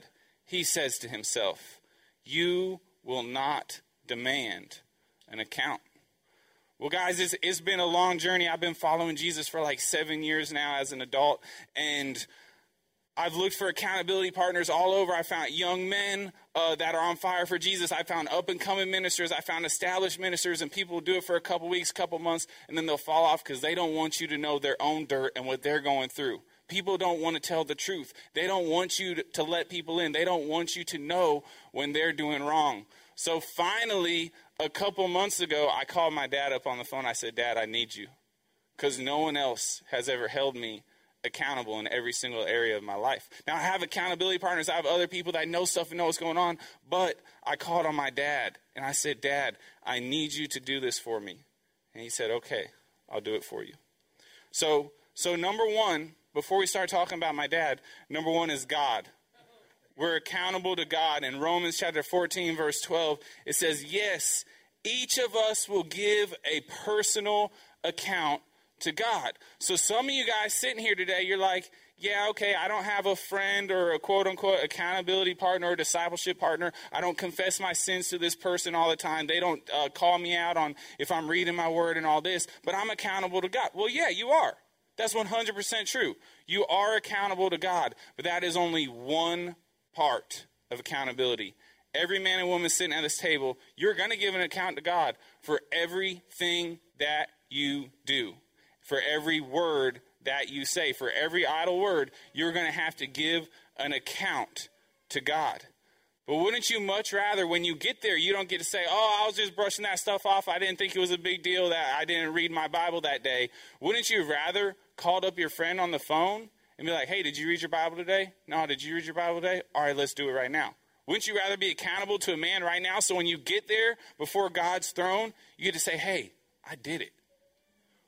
He says to himself, You will not demand an account. Well, guys, it's, it's been a long journey. I've been following Jesus for like seven years now as an adult, and I've looked for accountability partners all over. I found young men uh, that are on fire for Jesus. I found up and coming ministers. I found established ministers, and people do it for a couple weeks, couple months, and then they'll fall off because they don't want you to know their own dirt and what they're going through. People don't want to tell the truth. They don't want you to, to let people in. They don't want you to know when they're doing wrong. So finally, a couple months ago, I called my dad up on the phone. I said, Dad, I need you. Because no one else has ever held me accountable in every single area of my life. Now, I have accountability partners. I have other people that know stuff and know what's going on. But I called on my dad and I said, Dad, I need you to do this for me. And he said, Okay, I'll do it for you. So, so number one, before we start talking about my dad, number one is God. We're accountable to God. In Romans chapter 14, verse 12, it says, Yes, each of us will give a personal account to God. So some of you guys sitting here today, you're like, yeah, okay, I don't have a friend or a quote unquote accountability partner or discipleship partner. I don't confess my sins to this person all the time. They don't uh, call me out on if I'm reading my word and all this, but I'm accountable to God. Well, yeah, you are. That's 100% true. You are accountable to God, but that is only one part of accountability. Every man and woman sitting at this table, you're going to give an account to God for everything that you do for every word that you say. For every idle word, you're going to have to give an account to God. But wouldn't you much rather, when you get there, you don't get to say, Oh, I was just brushing that stuff off. I didn't think it was a big deal that I didn't read my Bible that day. Wouldn't you rather called up your friend on the phone and be like, Hey, did you read your Bible today? No, did you read your Bible today? All right, let's do it right now. Wouldn't you rather be accountable to a man right now so when you get there before God's throne, you get to say, Hey, I did it.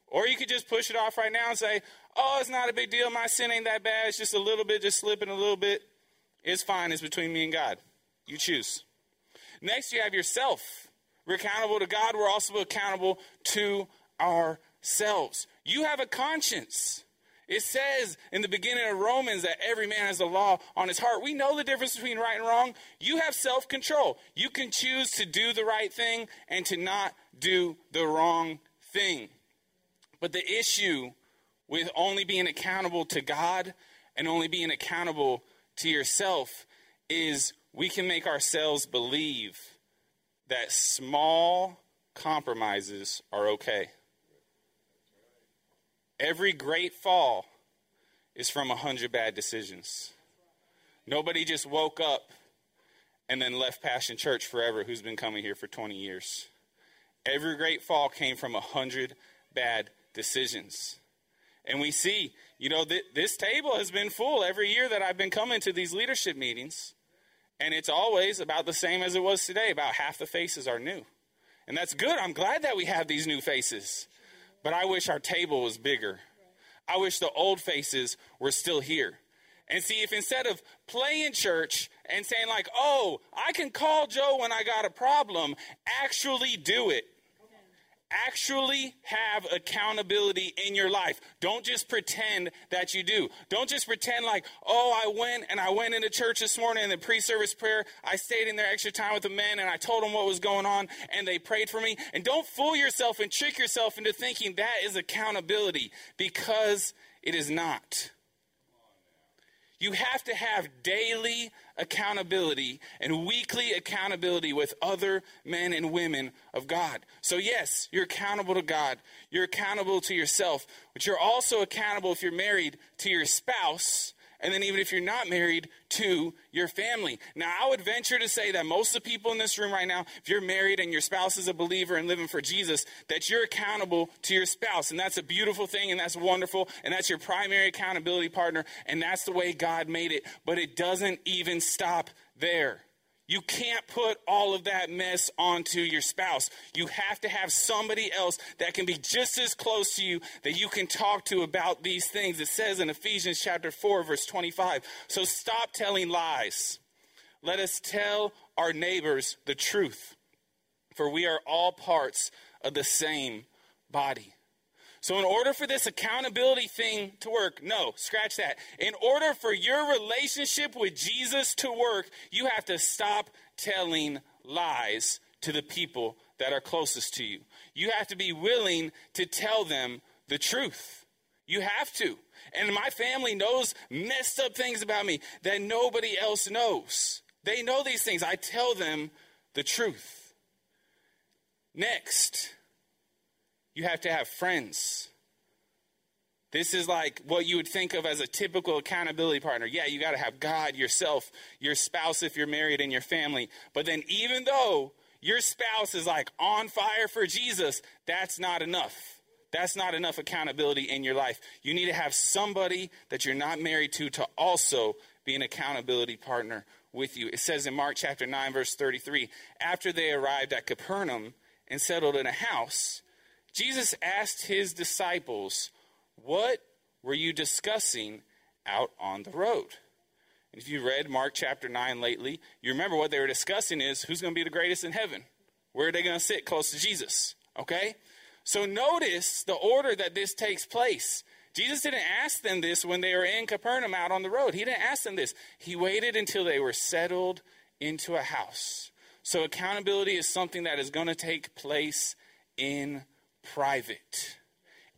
Or you could just push it off right now and say, oh, it's not a big deal. My sin ain't that bad. It's just a little bit, just slipping a little bit. It's fine. It's between me and God. You choose. Next, you have yourself. We're accountable to God. We're also accountable to ourselves. You have a conscience. It says in the beginning of Romans that every man has a law on his heart. We know the difference between right and wrong. You have self control. You can choose to do the right thing and to not do the wrong thing. But the issue with only being accountable to God and only being accountable to yourself is we can make ourselves believe that small compromises are okay. Every great fall is from a hundred bad decisions. Nobody just woke up and then left Passion Church forever who's been coming here for 20 years. Every great fall came from a hundred bad decisions. And we see, you know, th- this table has been full every year that I've been coming to these leadership meetings. And it's always about the same as it was today. About half the faces are new. And that's good. I'm glad that we have these new faces. But I wish our table was bigger. I wish the old faces were still here. And see, if instead of playing church and saying, like, oh, I can call Joe when I got a problem, actually do it actually have accountability in your life. Don't just pretend that you do. Don't just pretend like, oh, I went and I went into church this morning in the pre service prayer. I stayed in there extra time with the men and I told them what was going on and they prayed for me. And don't fool yourself and trick yourself into thinking that is accountability because it is not. You have to have daily accountability and weekly accountability with other men and women of God. So, yes, you're accountable to God, you're accountable to yourself, but you're also accountable if you're married to your spouse and then even if you're not married, to your family. Now, I would venture to say that most of the people in this room right now, if you're married and your spouse is a believer and living for Jesus, that you're accountable to your spouse. And that's a beautiful thing and that's wonderful. And that's your primary accountability partner. And that's the way God made it. But it doesn't even stop there. You can't put all of that mess onto your spouse. You have to have somebody else that can be just as close to you that you can talk to about these things. It says in Ephesians chapter 4 verse 25. So stop telling lies. Let us tell our neighbors the truth. For we are all parts of the same body. So, in order for this accountability thing to work, no, scratch that. In order for your relationship with Jesus to work, you have to stop telling lies to the people that are closest to you. You have to be willing to tell them the truth. You have to. And my family knows messed up things about me that nobody else knows. They know these things. I tell them the truth. Next, you have to have friends. This is like what you would think of as a typical accountability partner. Yeah, you got to have God, yourself, your spouse if you're married, and your family. But then, even though your spouse is like on fire for Jesus, that's not enough. That's not enough accountability in your life. You need to have somebody that you're not married to to also be an accountability partner with you. It says in Mark chapter 9, verse 33 after they arrived at Capernaum and settled in a house, Jesus asked his disciples, What were you discussing out on the road? And if you read Mark chapter 9 lately, you remember what they were discussing is who's going to be the greatest in heaven? Where are they going to sit close to Jesus? Okay? So notice the order that this takes place. Jesus didn't ask them this when they were in Capernaum out on the road. He didn't ask them this. He waited until they were settled into a house. So accountability is something that is going to take place in private.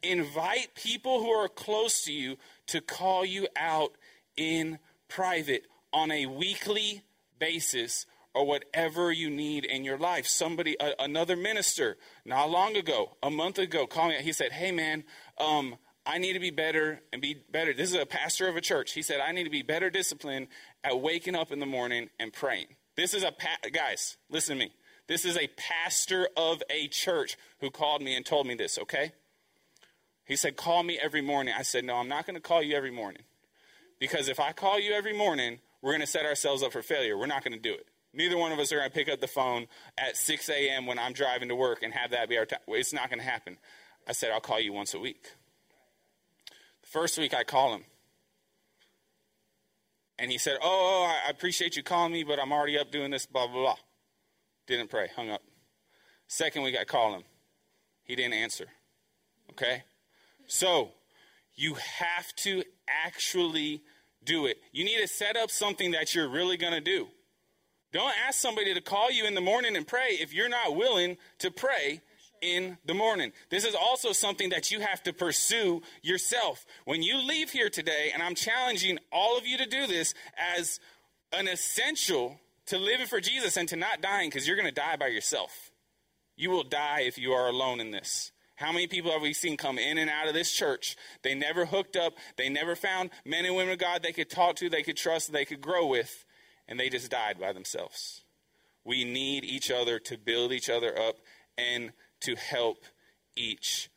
Invite people who are close to you to call you out in private on a weekly basis or whatever you need in your life. Somebody, a, another minister, not long ago, a month ago, called me. He said, "Hey, man, um, I need to be better and be better." This is a pastor of a church. He said, "I need to be better disciplined at waking up in the morning and praying." This is a pa- guys. Listen to me. This is a pastor of a church who called me and told me this, okay? He said, Call me every morning. I said, No, I'm not going to call you every morning. Because if I call you every morning, we're going to set ourselves up for failure. We're not going to do it. Neither one of us are going to pick up the phone at 6 a.m. when I'm driving to work and have that be our time. It's not going to happen. I said, I'll call you once a week. The first week I call him. And he said, Oh, oh, oh I appreciate you calling me, but I'm already up doing this, blah, blah, blah. Didn't pray, hung up. Second week I called him. He didn't answer. Okay? So, you have to actually do it. You need to set up something that you're really going to do. Don't ask somebody to call you in the morning and pray if you're not willing to pray in the morning. This is also something that you have to pursue yourself. When you leave here today, and I'm challenging all of you to do this as an essential to living for Jesus and to not dying because you're going to die by yourself. You will die if you are alone in this. How many people have we seen come in and out of this church? They never hooked up. They never found men and women of God they could talk to, they could trust, they could grow with, and they just died by themselves. We need each other to build each other up and to help each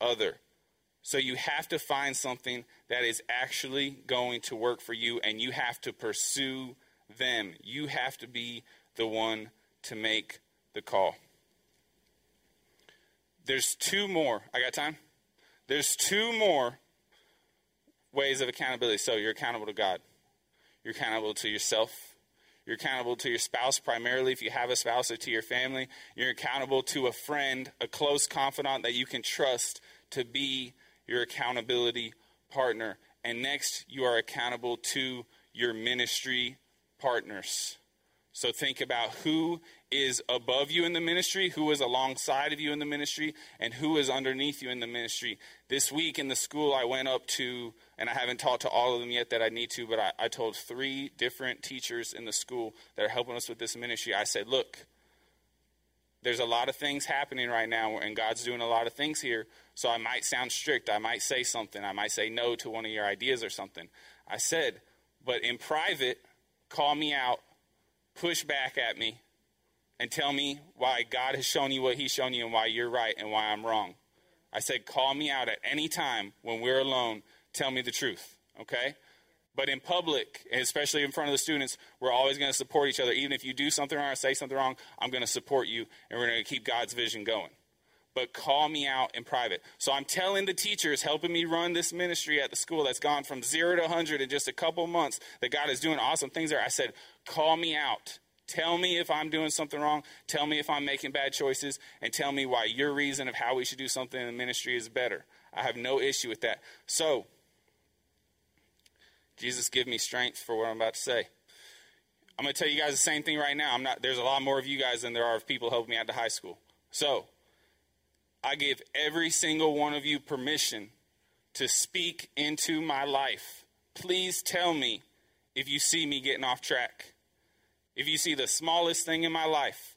other. So you have to find something that is actually going to work for you, and you have to pursue them. You have to be the one to make the call. There's two more. I got time? There's two more ways of accountability. So you're accountable to God, you're accountable to yourself. You're accountable to your spouse primarily if you have a spouse or to your family. You're accountable to a friend, a close confidant that you can trust to be your accountability partner. And next, you are accountable to your ministry partners. So think about who is above you in the ministry, who is alongside of you in the ministry, and who is underneath you in the ministry. This week in the school, I went up to, and I haven't talked to all of them yet that I need to, but I, I told three different teachers in the school that are helping us with this ministry. I said, Look, there's a lot of things happening right now, and God's doing a lot of things here. So I might sound strict. I might say something. I might say no to one of your ideas or something. I said, but in private, call me out, push back at me, and tell me why God has shown you what He's shown you and why you're right and why I'm wrong. I said, call me out at any time when we're alone. Tell me the truth, okay? But in public, especially in front of the students, we're always going to support each other. Even if you do something wrong or say something wrong, I'm going to support you, and we're going to keep God's vision going. But call me out in private. So I'm telling the teachers helping me run this ministry at the school that's gone from zero to 100 in just a couple months, that God is doing awesome things there. I said, call me out. Tell me if I'm doing something wrong. Tell me if I'm making bad choices. And tell me why your reason of how we should do something in the ministry is better. I have no issue with that. So, Jesus, give me strength for what I'm about to say. I'm going to tell you guys the same thing right now. I'm not. There's a lot more of you guys than there are of people helping me out to high school. So, I give every single one of you permission to speak into my life. Please tell me if you see me getting off track. If you see the smallest thing in my life,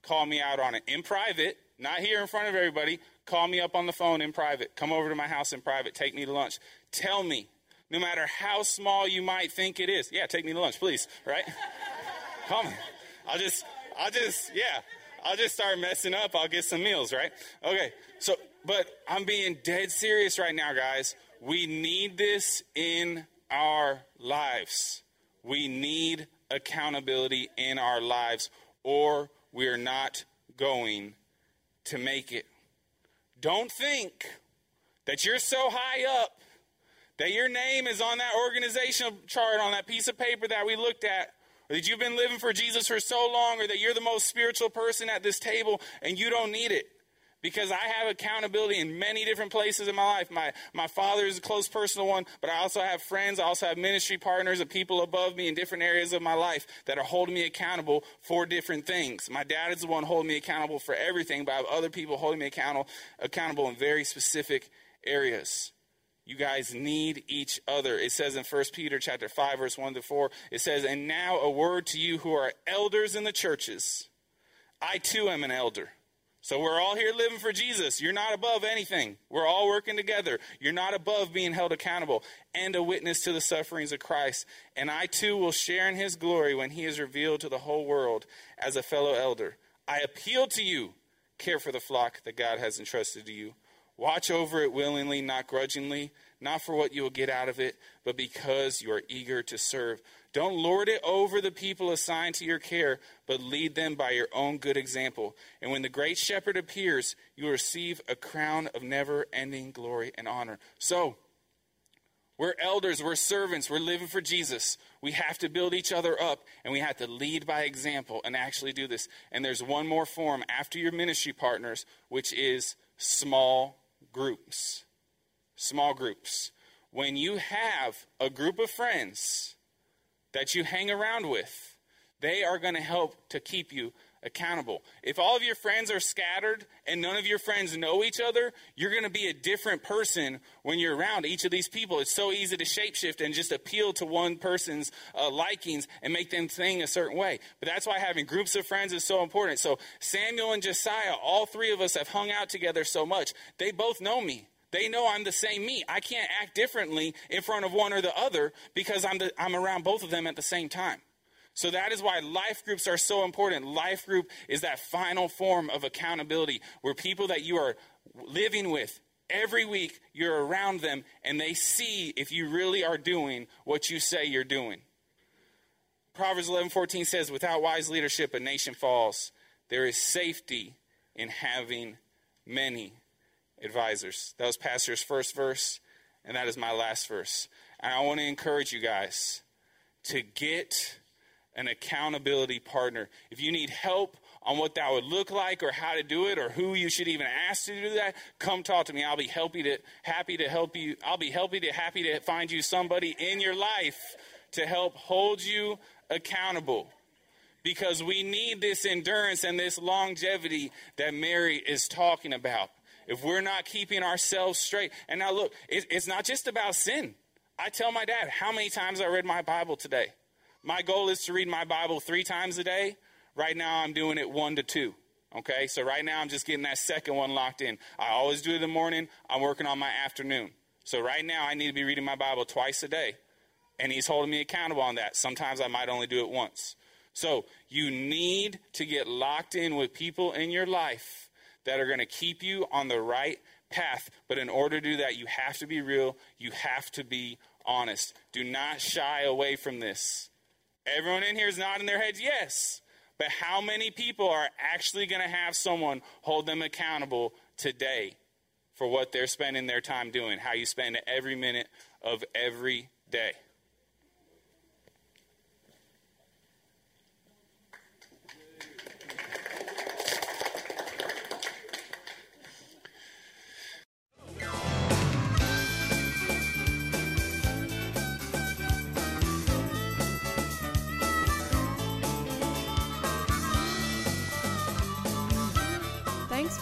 call me out on it in private, not here in front of everybody. Call me up on the phone in private. Come over to my house in private. Take me to lunch. Tell me, no matter how small you might think it is. Yeah, take me to lunch, please, right? Come. I'll just, I'll just, yeah, I'll just start messing up. I'll get some meals, right? Okay, so, but I'm being dead serious right now, guys. We need this in our lives. We need accountability in our lives, or we're not going to make it. Don't think that you're so high up that your name is on that organizational chart on that piece of paper that we looked at, or that you've been living for Jesus for so long, or that you're the most spiritual person at this table and you don't need it because I have accountability in many different places in my life. My, my father is a close personal one, but I also have friends. I also have ministry partners and people above me in different areas of my life that are holding me accountable for different things. My dad is the one holding me accountable for everything, but I have other people holding me accountable, accountable in very specific areas. You guys need each other. It says in 1 Peter chapter 5 verse 1 to 4, it says, "And now a word to you who are elders in the churches. I too am an elder." So we're all here living for Jesus. You're not above anything. We're all working together. You're not above being held accountable and a witness to the sufferings of Christ. And I too will share in his glory when he is revealed to the whole world as a fellow elder. I appeal to you, care for the flock that God has entrusted to you. Watch over it willingly, not grudgingly, not for what you will get out of it, but because you are eager to serve. Don't lord it over the people assigned to your care, but lead them by your own good example. And when the great shepherd appears, you will receive a crown of never ending glory and honor. So, we're elders, we're servants, we're living for Jesus. We have to build each other up and we have to lead by example and actually do this. And there's one more form after your ministry partners, which is small groups. Small groups. When you have a group of friends that you hang around with, they are going to help to keep you accountable. If all of your friends are scattered and none of your friends know each other, you're going to be a different person when you're around each of these people. It's so easy to shapeshift and just appeal to one person's uh, likings and make them think a certain way. But that's why having groups of friends is so important. So Samuel and Josiah, all three of us have hung out together so much. They both know me. They know I'm the same me. I can't act differently in front of one or the other because I'm, the, I'm around both of them at the same time. So that is why life groups are so important. Life group is that final form of accountability where people that you are living with every week, you're around them and they see if you really are doing what you say you're doing. Proverbs 11:14 says, "Without wise leadership a nation falls. There is safety in having many advisors." That was pastor's first verse, and that is my last verse. And I want to encourage you guys to get an accountability partner. If you need help on what that would look like or how to do it or who you should even ask to do that, come talk to me. I'll be happy to happy to help you. I'll be happy to happy to find you somebody in your life to help hold you accountable. Because we need this endurance and this longevity that Mary is talking about. If we're not keeping ourselves straight, and now look, it's not just about sin. I tell my dad how many times I read my Bible today. My goal is to read my Bible three times a day. Right now, I'm doing it one to two. Okay, so right now I'm just getting that second one locked in. I always do it in the morning. I'm working on my afternoon. So right now I need to be reading my Bible twice a day. And he's holding me accountable on that. Sometimes I might only do it once. So you need to get locked in with people in your life that are going to keep you on the right path. But in order to do that, you have to be real, you have to be honest. Do not shy away from this. Everyone in here is nodding their heads, yes. But how many people are actually going to have someone hold them accountable today for what they're spending their time doing? How you spend every minute of every day?